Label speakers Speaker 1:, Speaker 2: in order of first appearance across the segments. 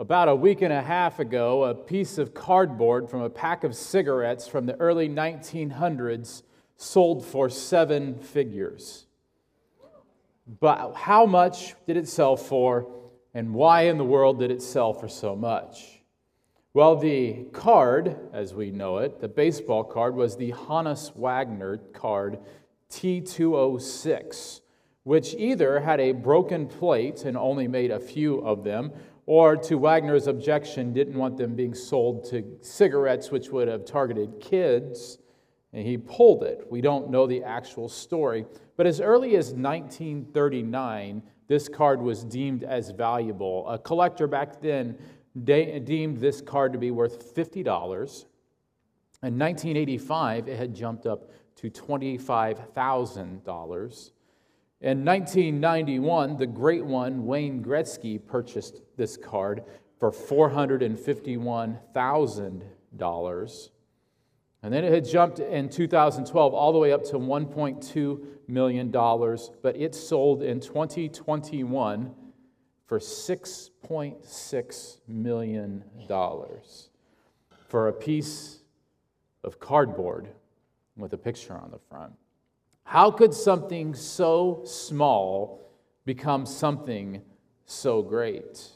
Speaker 1: About a week and a half ago, a piece of cardboard from a pack of cigarettes from the early 1900s sold for seven figures. But how much did it sell for, and why in the world did it sell for so much? Well, the card, as we know it, the baseball card, was the Honus Wagner card T206, which either had a broken plate and only made a few of them, or to Wagner's objection, didn't want them being sold to cigarettes, which would have targeted kids, and he pulled it. We don't know the actual story. But as early as 1939, this card was deemed as valuable. A collector back then de- deemed this card to be worth $50. In 1985, it had jumped up to $25,000. In 1991, the great one, Wayne Gretzky, purchased this card for $451,000. And then it had jumped in 2012 all the way up to $1.2 million, but it sold in 2021 for $6.6 million for a piece of cardboard with a picture on the front. How could something so small become something so great?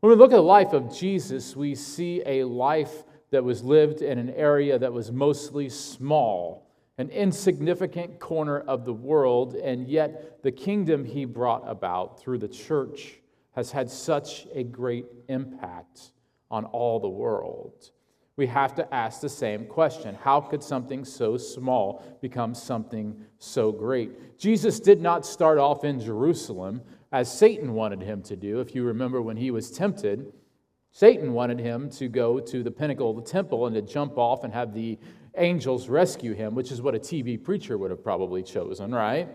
Speaker 1: When we look at the life of Jesus, we see a life that was lived in an area that was mostly small, an insignificant corner of the world, and yet the kingdom he brought about through the church has had such a great impact on all the world we have to ask the same question How could something so small become something so great? Jesus did not start off in Jerusalem as Satan wanted him to do. If you remember when he was tempted, Satan wanted him to go to the pinnacle of the temple and to jump off and have the angels rescue him, which is what a TV preacher would have probably chosen, right?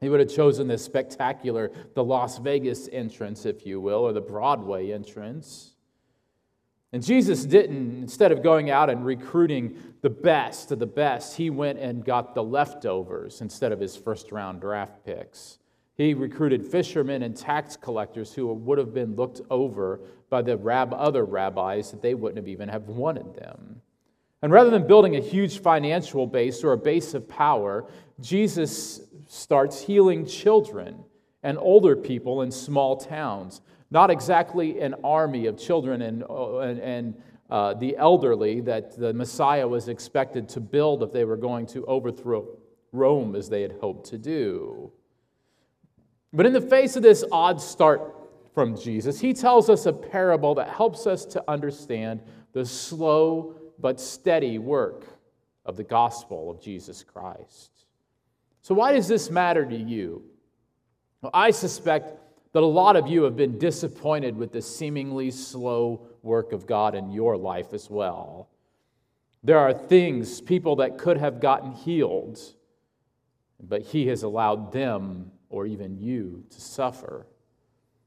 Speaker 1: He would have chosen this spectacular, the Las Vegas entrance, if you will, or the Broadway entrance. And Jesus didn't, instead of going out and recruiting the best of the best, he went and got the leftovers instead of his first round draft picks. He recruited fishermen and tax collectors who would have been looked over by the rab- other rabbis that they wouldn't have even have wanted them. And rather than building a huge financial base or a base of power, Jesus starts healing children and older people in small towns not exactly an army of children and, and, and uh, the elderly that the Messiah was expected to build if they were going to overthrow Rome as they had hoped to do. But in the face of this odd start from Jesus, he tells us a parable that helps us to understand the slow but steady work of the gospel of Jesus Christ. So, why does this matter to you? Well, I suspect that a lot of you have been disappointed with the seemingly slow work of God in your life as well. There are things, people that could have gotten healed, but He has allowed them or even you to suffer.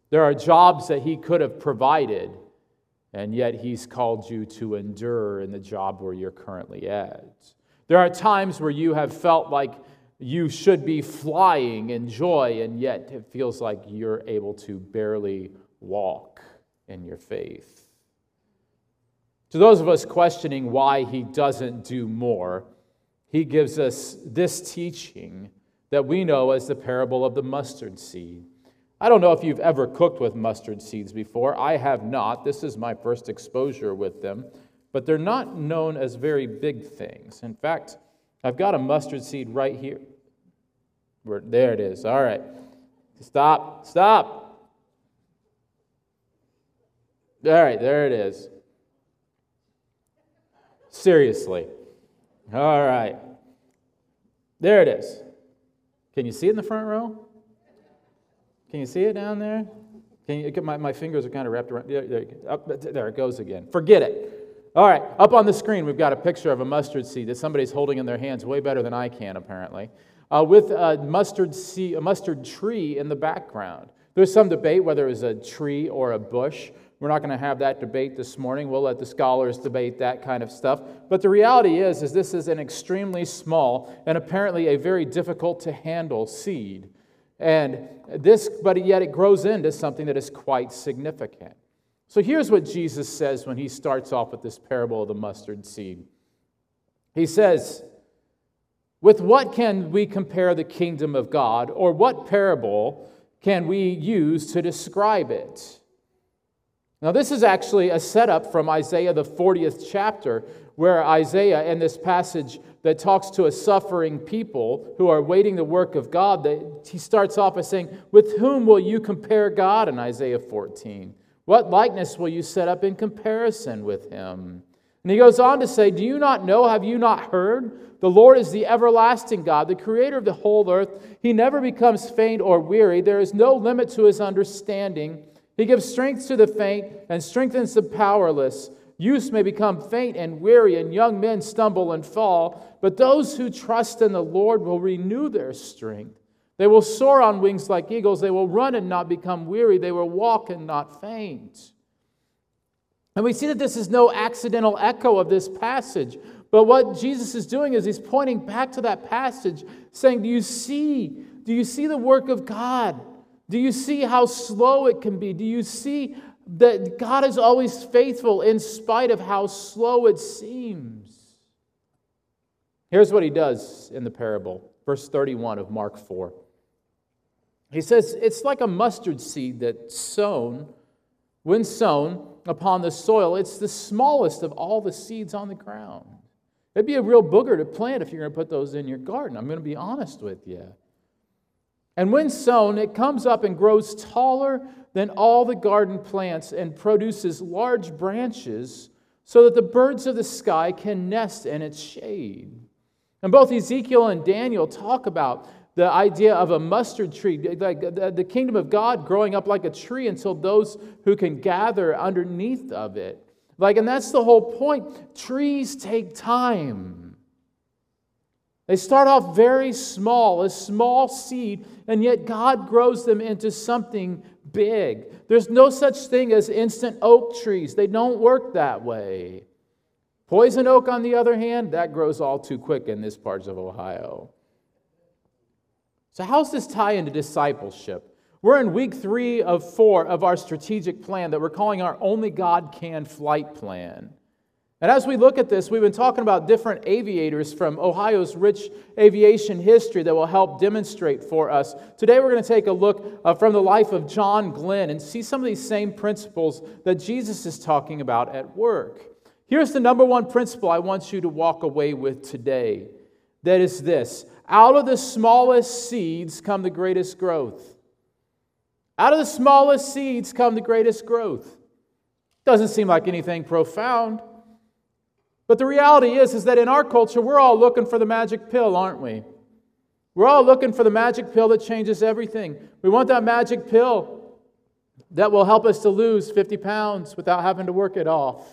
Speaker 1: There are jobs that He could have provided, and yet He's called you to endure in the job where you're currently at. There are times where you have felt like you should be flying in joy, and yet it feels like you're able to barely walk in your faith. To those of us questioning why he doesn't do more, he gives us this teaching that we know as the parable of the mustard seed. I don't know if you've ever cooked with mustard seeds before. I have not. This is my first exposure with them, but they're not known as very big things. In fact, I've got a mustard seed right here. There it is. All right. Stop. Stop. All right, there it is. Seriously. All right. There it is. Can you see it in the front row? Can you see it down there? Can you, my, my fingers are kind of wrapped around. There, there, up, there it goes again. Forget it. All right, up on the screen, we've got a picture of a mustard seed that somebody's holding in their hands way better than I can, apparently, uh, with a mustard, seed, a mustard tree in the background. There's some debate whether it was a tree or a bush. We're not going to have that debate this morning. We'll let the scholars debate that kind of stuff. But the reality is, is this is an extremely small and apparently a very difficult to handle seed. And this, but yet it grows into something that is quite significant. So here's what Jesus says when he starts off with this parable of the mustard seed. He says, With what can we compare the kingdom of God, or what parable can we use to describe it? Now, this is actually a setup from Isaiah, the 40th chapter, where Isaiah, in this passage that talks to a suffering people who are waiting the work of God, he starts off by saying, With whom will you compare God in Isaiah 14? What likeness will you set up in comparison with him? And he goes on to say, Do you not know? Have you not heard? The Lord is the everlasting God, the creator of the whole earth. He never becomes faint or weary. There is no limit to his understanding. He gives strength to the faint and strengthens the powerless. Youths may become faint and weary, and young men stumble and fall. But those who trust in the Lord will renew their strength. They will soar on wings like eagles. They will run and not become weary. They will walk and not faint. And we see that this is no accidental echo of this passage. But what Jesus is doing is he's pointing back to that passage, saying, Do you see? Do you see the work of God? Do you see how slow it can be? Do you see that God is always faithful in spite of how slow it seems? Here's what he does in the parable, verse 31 of Mark 4. He says, It's like a mustard seed that's sown. When sown upon the soil, it's the smallest of all the seeds on the ground. It'd be a real booger to plant if you're going to put those in your garden. I'm going to be honest with you. And when sown, it comes up and grows taller than all the garden plants and produces large branches so that the birds of the sky can nest in its shade. And both Ezekiel and Daniel talk about the idea of a mustard tree, like the kingdom of God growing up like a tree until those who can gather underneath of it. Like, and that's the whole point. Trees take time. They start off very small, a small seed, and yet God grows them into something big. There's no such thing as instant oak trees, they don't work that way. Poison oak, on the other hand, that grows all too quick in this parts of Ohio. So, how's this tie into discipleship? We're in week three of four of our strategic plan that we're calling our Only God Can flight plan. And as we look at this, we've been talking about different aviators from Ohio's rich aviation history that will help demonstrate for us. Today, we're going to take a look uh, from the life of John Glenn and see some of these same principles that Jesus is talking about at work. Here's the number one principle I want you to walk away with today that is this out of the smallest seeds come the greatest growth. Out of the smallest seeds come the greatest growth. Doesn't seem like anything profound. But the reality is, is that in our culture, we're all looking for the magic pill, aren't we? We're all looking for the magic pill that changes everything. We want that magic pill that will help us to lose 50 pounds without having to work it off.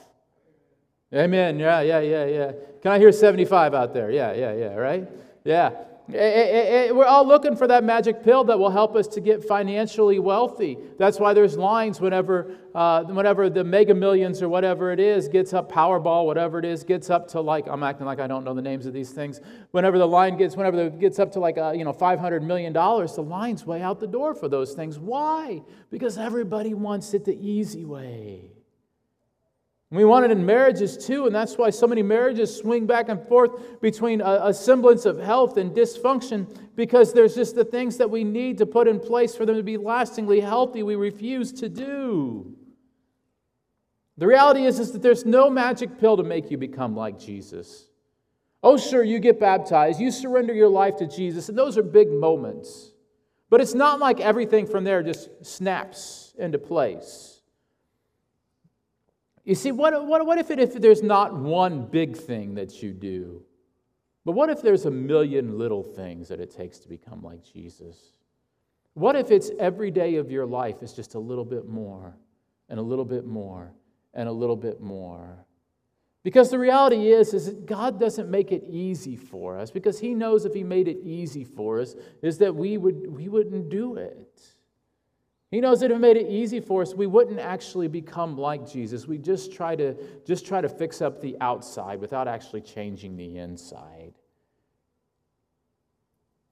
Speaker 1: Amen. Yeah, yeah, yeah, yeah. Can I hear 75 out there? Yeah, yeah, yeah, right? Yeah. It, it, it, we're all looking for that magic pill that will help us to get financially wealthy. That's why there's lines whenever, uh, whenever the mega millions or whatever it is gets up, Powerball, whatever it is, gets up to like, I'm acting like I don't know the names of these things. Whenever the line gets, whenever it gets up to like, uh, you know, $500 million, the line's way out the door for those things. Why? Because everybody wants it the easy way. We want it in marriages too, and that's why so many marriages swing back and forth between a, a, semblance of health and dysfunction because there's just the things that we need to put in place for them to be lastingly healthy we refuse to do. The reality is, is that there's no magic pill to make you become like Jesus. Oh, sure, you get baptized, you surrender your life to Jesus, and those are big moments. But it's not like everything from there just snaps into place. You see, what, what, what if, it, if there's not one big thing that you do? But what if there's a million little things that it takes to become like Jesus? What if it's every day of your life is just a little bit more and a little bit more and a little bit more? Because the reality is, is that God doesn't make it easy for us because He knows if He made it easy for us, is that we, would, we wouldn't do it. He knows that if he made it easy for us, we wouldn't actually become like Jesus. We just try to just try to fix up the outside without actually changing the inside.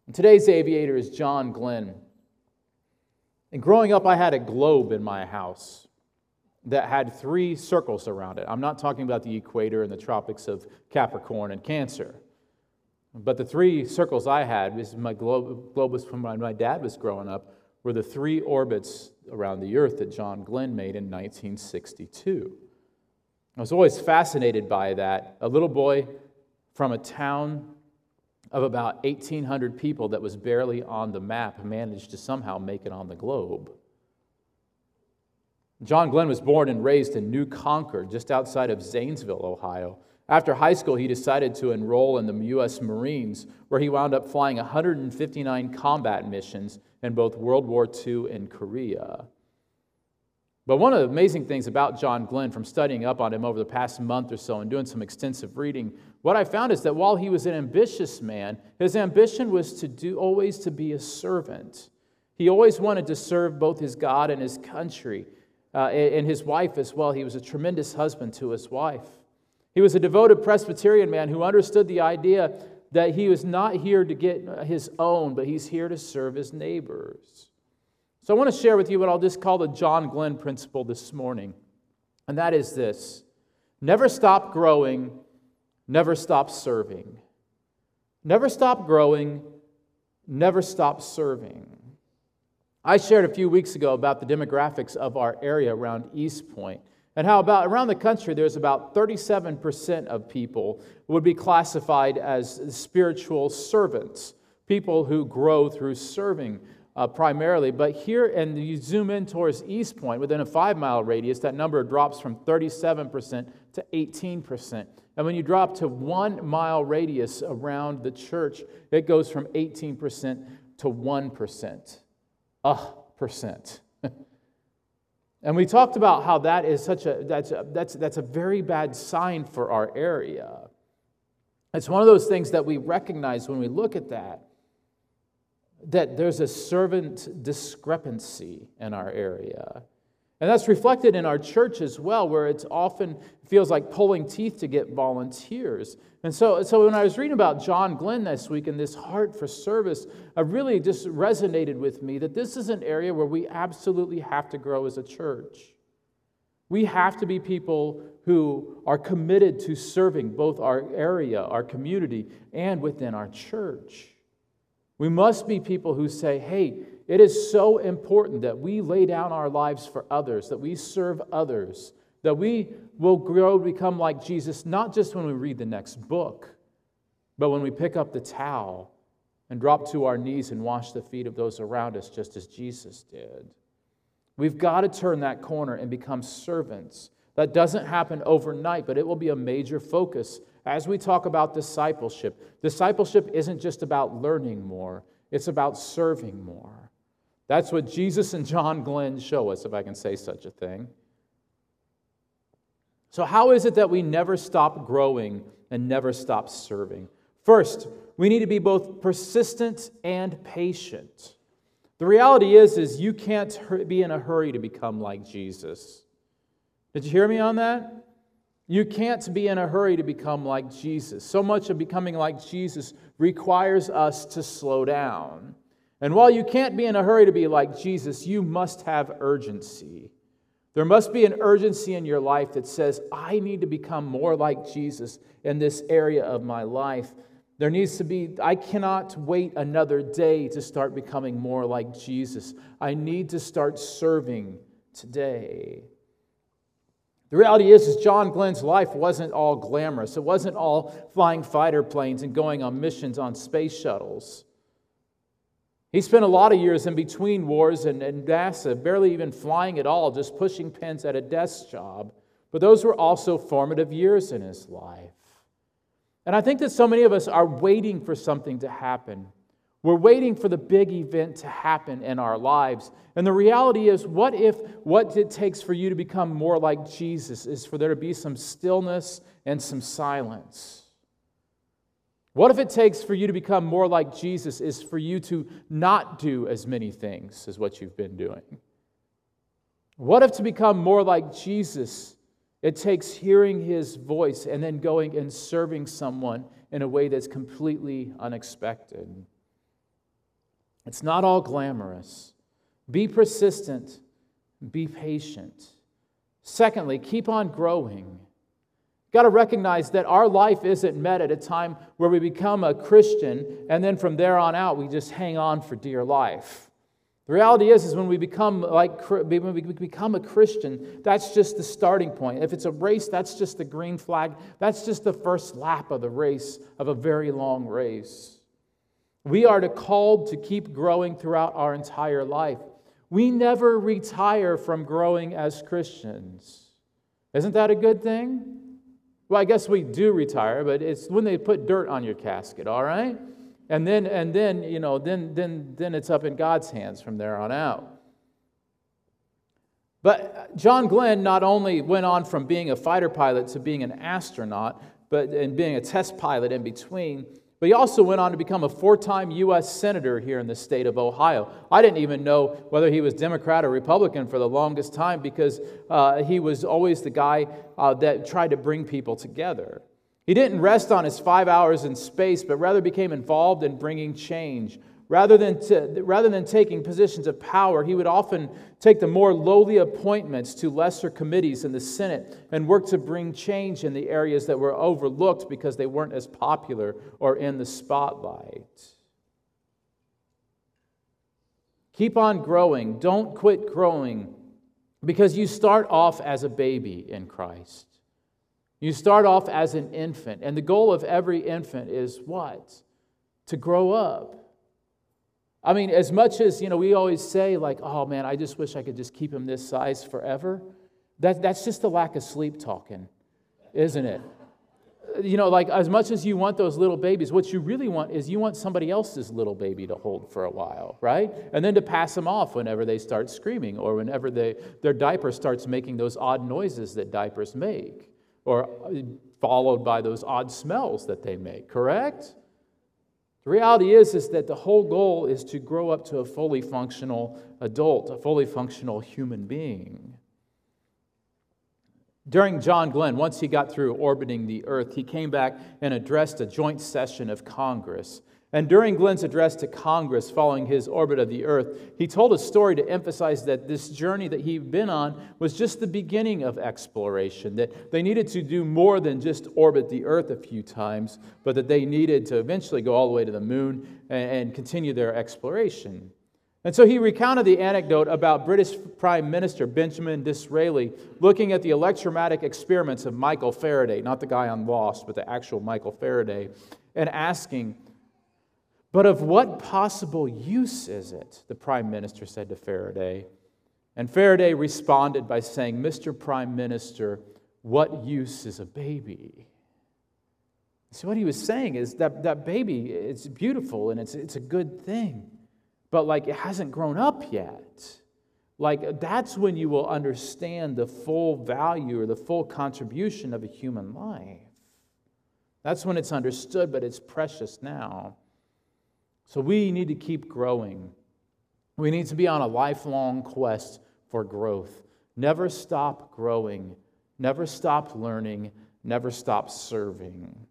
Speaker 1: And today's aviator is John Glenn. And growing up, I had a globe in my house. that had three circles around it. I'm not talking about the equator and the tropics of Capricorn and Cancer. But the three circles I had, is my globus from when my dad was growing up, were the three orbits around the earth that John Glenn made in 1962. I was always fascinated by that. A little boy from a town of about 1,800 people that was barely on the map managed to somehow make it on the globe. John Glenn was born and raised in New Concord, just outside of Zanesville, Ohio. After high school, he decided to enroll in the U.S. Marines, where he wound up flying 159 combat missions in both World War II and Korea. But one of the amazing things about John Glenn from studying up on him over the past month or so and doing some extensive reading, what I found is that while he was an ambitious man, his ambition was to do always to be a servant. He always wanted to serve both his God and his country uh, and his wife as well. He was a tremendous husband to his wife. He was a devoted Presbyterian man who understood the idea that he was not here to get his own, but he's here to serve his neighbors. So I want to share with you what I'll just call the John Glenn principle this morning, and that is this never stop growing, never stop serving. Never stop growing, never stop serving. I shared a few weeks ago about the demographics of our area around East Point and how about around the country there's about 37% of people would be classified as spiritual servants, people who grow through serving uh, primarily. But here, and you zoom in towards East Point, within a five mile radius, that number drops from 37% to 18%. And when you drop to one mile radius around the church, it goes from 18% to 1%. A percent. And we talked about how that is such a that's a, that's that's a very bad sign for our area. It's one of those things that we recognize when we look at that that there's a servant discrepancy in our area. And that's reflected in our church as well, where it often feels like pulling teeth to get volunteers. And so, so when I was reading about John Glenn this week and this heart for service, it really just resonated with me that this is an area where we absolutely have to grow as a church. We have to be people who are committed to serving both our area, our community, and within our church. We must be people who say, hey, it is so important that we lay down our lives for others, that we serve others, that we will grow become like Jesus, not just when we read the next book, but when we pick up the towel and drop to our knees and wash the feet of those around us, just as Jesus did. We've got to turn that corner and become servants. That doesn't happen overnight, but it will be a major focus as we talk about discipleship. Discipleship isn't just about learning more, it's about serving more. That's what Jesus and John Glenn show us, if I can say such a thing. So, how is it that we never stop growing and never stop serving? First, we need to be both persistent and patient. The reality is, is you can't be in a hurry to become like Jesus. Did you hear me on that? You can't be in a hurry to become like Jesus. So much of becoming like Jesus requires us to slow down. And while you can't be in a hurry to be like Jesus, you must have urgency. There must be an urgency in your life that says, I need to become more like Jesus in this area of my life. There needs to be, I cannot wait another day to start becoming more like Jesus. I need to start serving today. The reality is, is John Glenn's life wasn't all glamorous. It wasn't all flying fighter planes and going on missions on space shuttles. He spent a lot of years in between wars and, and NASA, barely even flying at all, just pushing pens at a desk job. But those were also formative years in his life. And I think that so many of us are waiting for something to happen. We're waiting for the big event to happen in our lives. And the reality is, what if what it takes for you to become more like Jesus is for there to be some stillness and some silence? What if it takes for you to become more like Jesus is for you to not do as many things as what you've been doing? What if to become more like Jesus, it takes hearing his voice and then going and serving someone in a way that's completely unexpected? It's not all glamorous. Be persistent, be patient. Secondly, keep on growing. Got to recognize that our life isn't met at a time where we become a Christian and then from there on out we just hang on for dear life. The reality is, is when we become like when we become a Christian, that's just the starting point. If it's a race, that's just the green flag. That's just the first lap of the race of a very long race. We are to called to keep growing throughout our entire life. We never retire from growing as Christians. Isn't that a good thing? Well, I guess we do retire, but it's when they put dirt on your casket, all right? And then, and then, you know, then, then, then it's up in God's hands from there on out. But John Glenn not only went on from being a fighter pilot to being an astronaut, but and being a test pilot in between, but he also went on to become a four time U.S. Senator here in the state of Ohio. I didn't even know whether he was Democrat or Republican for the longest time because uh, he was always the guy uh, that tried to bring people together. He didn't rest on his five hours in space, but rather became involved in bringing change. Rather than, to, rather than taking positions of power, he would often take the more lowly appointments to lesser committees in the Senate and work to bring change in the areas that were overlooked because they weren't as popular or in the spotlight. Keep on growing. Don't quit growing because you start off as a baby in Christ. You start off as an infant, and the goal of every infant is what? To grow up. I mean, as much as, you know, we always say, like, oh man, I just wish I could just keep him this size forever. That, that's just a lack of sleep talking, isn't it? Uh, you know, like, as much as you want those little babies, what you really want is you want somebody else's little baby to hold for a while, right? And then to pass them off whenever they start screaming or whenever they, their diaper starts making those odd noises that diapers make or uh, followed by those odd smells that they make, correct? The reality is, is that the whole goal is to grow up to a fully functional adult, a fully functional human being. During John Glenn, once he got through orbiting the earth, he came back and addressed a joint session of Congress. And during Glenn's address to Congress following his orbit of the earth, he told a story to emphasize that this journey that he'd been on was just the beginning of exploration, that they needed to do more than just orbit the earth a few times, but that they needed to eventually go all the way to the moon and, and continue their exploration. And so he recounted the anecdote about British Prime Minister Benjamin Disraeli looking at the electromagnetic experiments of Michael Faraday, not the guy on Lost, but the actual Michael Faraday, and asking, but of what possible use is it? The prime minister said to Faraday. And Faraday responded by saying, Mr. Prime Minister, what use is a baby? So, what he was saying is that that baby, it's beautiful and it's, it's a good thing, but like it hasn't grown up yet. Like, that's when you will understand the full value or the full contribution of a human life. That's when it's understood, but it's precious now. So we need to keep growing. We need to be on a lifelong quest for growth. Never stop growing, never stop learning, never stop serving.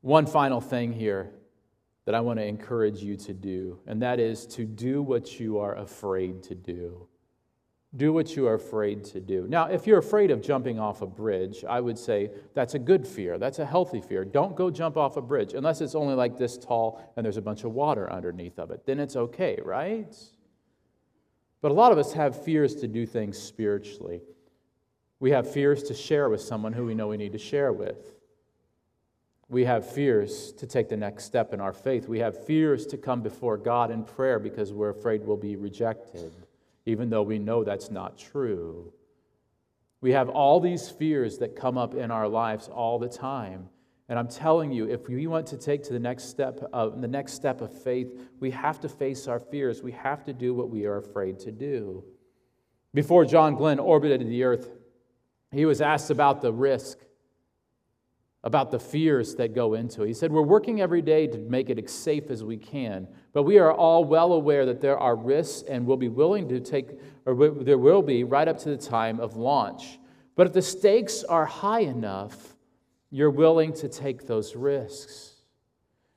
Speaker 1: One final thing here that I want to encourage you to do, and that is to do what you are afraid to do. Do what you are afraid to do. Now, if you're afraid of jumping off a bridge, I would say that's a good fear. That's a healthy fear. Don't go jump off a bridge unless it's only like this tall and there's a bunch of water underneath of it. Then it's okay, right? But a lot of us have fears to do things spiritually. We have fears to share with someone who we know we need to share with. We have fears to take the next step in our faith. We have fears to come before God in prayer because we're afraid we'll be rejected even though we know that's not true. We have all these fears that come up in our lives all the time. And I'm telling you, if we want to take to the next step of the next step of faith, we have to face our fears. We have to do what we are afraid to do. Before John Glenn orbited the earth, he was asked about the risk about the fears that go into it. He said, We're working every day to make it as safe as we can, but we are all well aware that there are risks and we'll be willing to take, or there will be right up to the time of launch. But if the stakes are high enough, you're willing to take those risks.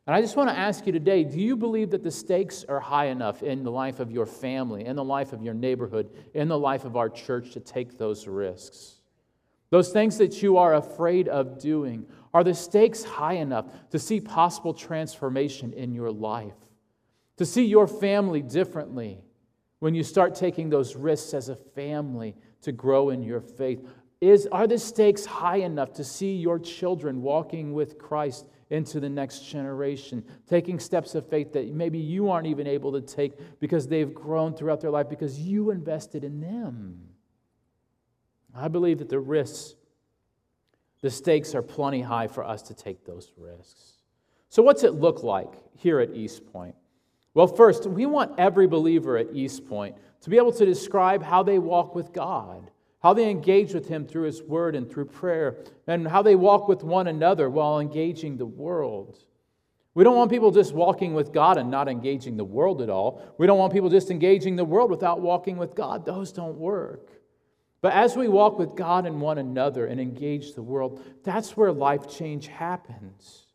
Speaker 1: And I just want to ask you today do you believe that the stakes are high enough in the life of your family, in the life of your neighborhood, in the life of our church to take those risks? Those things that you are afraid of doing, are the stakes high enough to see possible transformation in your life? To see your family differently when you start taking those risks as a family to grow in your faith? Is, are the stakes high enough to see your children walking with Christ into the next generation, taking steps of faith that maybe you aren't even able to take because they've grown throughout their life because you invested in them. I believe that the risks, the stakes are plenty high for us to take those risks. So, what's it look like here at East Point? Well, first, we want every believer at East Point to be able to describe how they walk with God how they engage with Him through His Word and through prayer, and how they walk with one another while engaging the world. We don't want people just walking with God and not engaging the world at all. We don't want people just engaging the world without walking with God. Those don't work. But as we walk with God and one another and engage the world, that's where life change happens.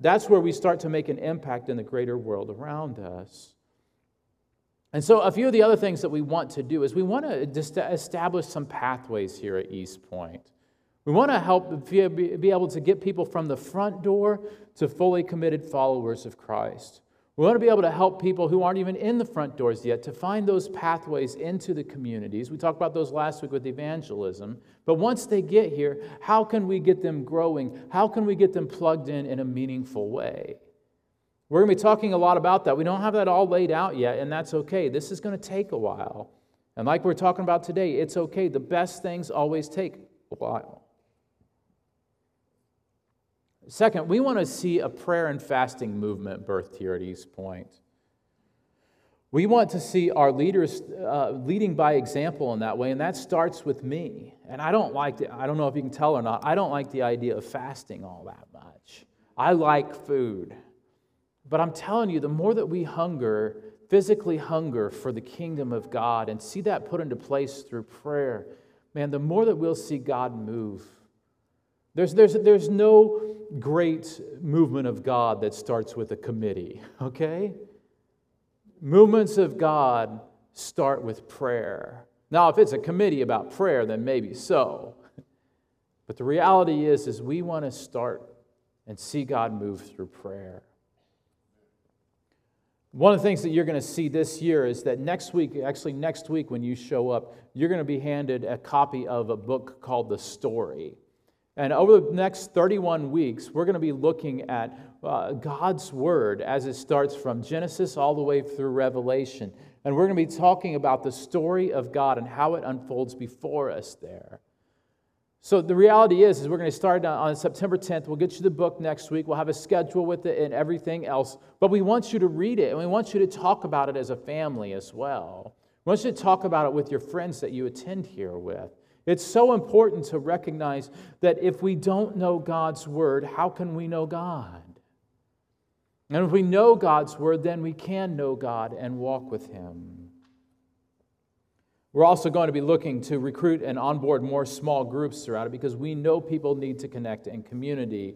Speaker 1: That's where we start to make an impact in the greater world around us. And so, a few of the other things that we want to do is we want to establish some pathways here at East Point. We want to help be able to get people from the front door to fully committed followers of Christ. We want to be able to help people who aren't even in the front doors yet to find those pathways into the communities. We talked about those last week with evangelism. But once they get here, how can we get them growing? How can we get them plugged in in a meaningful way? We're going to be talking a lot about that. We don't have that all laid out yet, and that's okay. This is going to take a while. And like we're talking about today, it's okay. The best things always take a while. Second, we want to see a prayer and fasting movement birthed here at East Point. We want to see our leaders uh, leading by example in that way, and that starts with me. And I don't like the, I don't know if you can tell or not, I don't like the idea of fasting all that much. I like food. But I'm telling you, the more that we hunger, physically hunger for the kingdom of God and see that put into place through prayer, man, the more that we'll see God move. There's, there's, there's no great movement of God that starts with a committee, okay? Movements of God start with prayer. Now, if it's a committee about prayer, then maybe so. But the reality is, is we want to start and see God move through prayer. One of the things that you're going to see this year is that next week, actually, next week when you show up, you're going to be handed a copy of a book called The Story. And over the next 31 weeks, we're going to be looking at uh, God's Word as it starts from Genesis all the way through Revelation. And we're going to be talking about the story of God and how it unfolds before us there. So the reality is, is we're going to start on September 10th. We'll get you the book next week. We'll have a schedule with it and everything else. But we want you to read it, and we want you to talk about it as a family as well. We want you to talk about it with your friends that you attend here with. It's so important to recognize that if we don't know God's word, how can we know God? And if we know God's word, then we can know God and walk with Him. We're also going to be looking to recruit and onboard more small groups throughout it because we know people need to connect in community.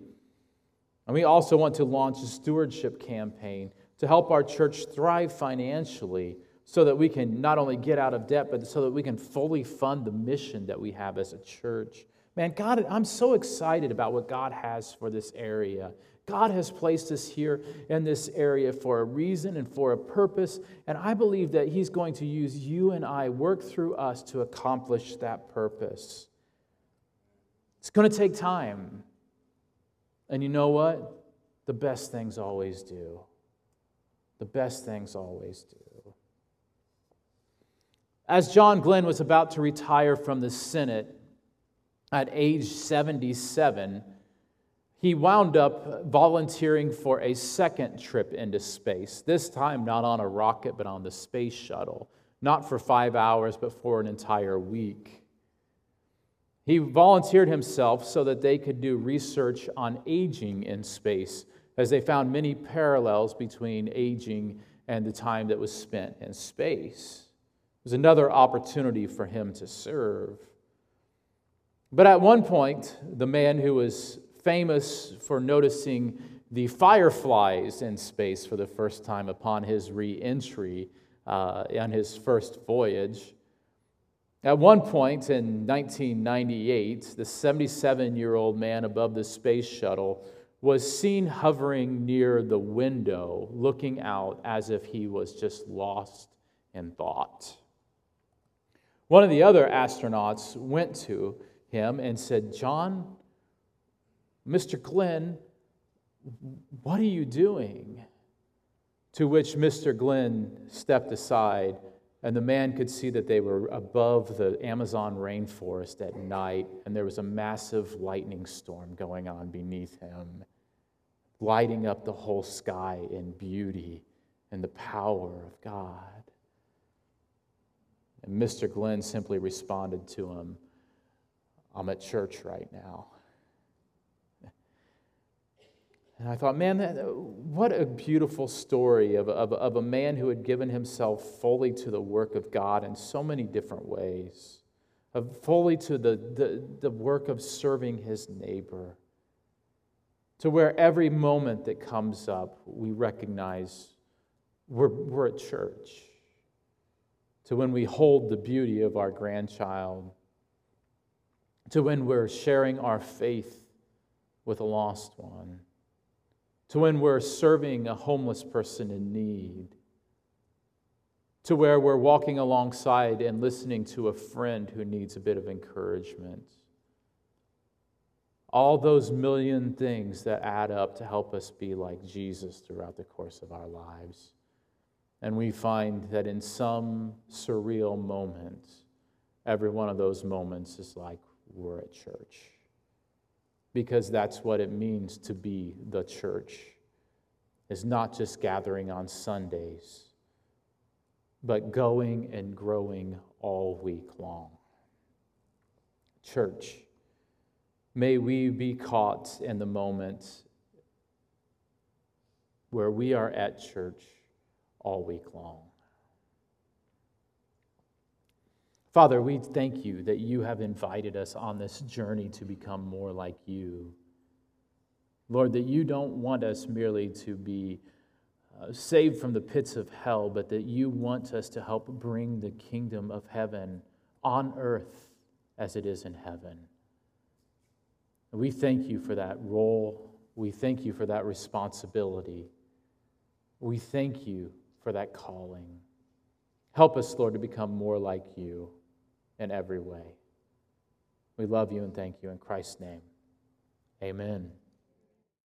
Speaker 1: And we also want to launch a stewardship campaign to help our church thrive financially so that we can not only get out of debt, but so that we can fully fund the mission that we have as a church. Man, God, I'm so excited about what God has for this area. God has placed us here in this area for a reason and for a purpose, and I believe that He's going to use you and I, work through us to accomplish that purpose. It's going to take time. And you know what? The best things always do. The best things always do. As John Glenn was about to retire from the Senate at age 77, he wound up volunteering for a second trip into space, this time not on a rocket, but on the space shuttle, not for five hours, but for an entire week. He volunteered himself so that they could do research on aging in space, as they found many parallels between aging and the time that was spent in space. Was another opportunity for him to serve. But at one point, the man who was famous for noticing the fireflies in space for the first time upon his re entry uh, on his first voyage. At one point in 1998, the 77 year old man above the space shuttle was seen hovering near the window, looking out as if he was just lost in thought. One of the other astronauts went to him and said, John, Mr. Glenn, what are you doing? To which Mr. Glenn stepped aside, and the man could see that they were above the Amazon rainforest at night, and there was a massive lightning storm going on beneath him, lighting up the whole sky in beauty and the power of God. And Mr. Glenn simply responded to him, I'm at church right now. And I thought, man, that, what a beautiful story of, of, of a man who had given himself fully to the work of God in so many different ways, of fully to the, the, the work of serving his neighbor, to where every moment that comes up, we recognize we're, we're at church, to when we hold the beauty of our grandchild, to when we're sharing our faith with a lost one to when we're serving a homeless person in need, to where we're walking alongside and listening to a friend who needs a bit of encouragement. All those million things that add up to help us be like Jesus throughout the course of our lives. And we find that in some surreal moment, every one of those moments is like we're at church. Because that's what it means to be the church. Is not just gathering on Sundays but going and growing all week long. Church may we be caught in the moment where we are at church all week long Father, we thank you that you have invited us on this journey to become more like you. Lord, that you don't want us merely to be uh, saved from the pits of hell, but that you want us to help bring the kingdom of heaven on earth as it is in heaven. We thank you for that role. We thank you for that responsibility. We thank you for that calling. Help us, Lord, to become more like you in every way. We love you and thank you in Christ's name. Amen.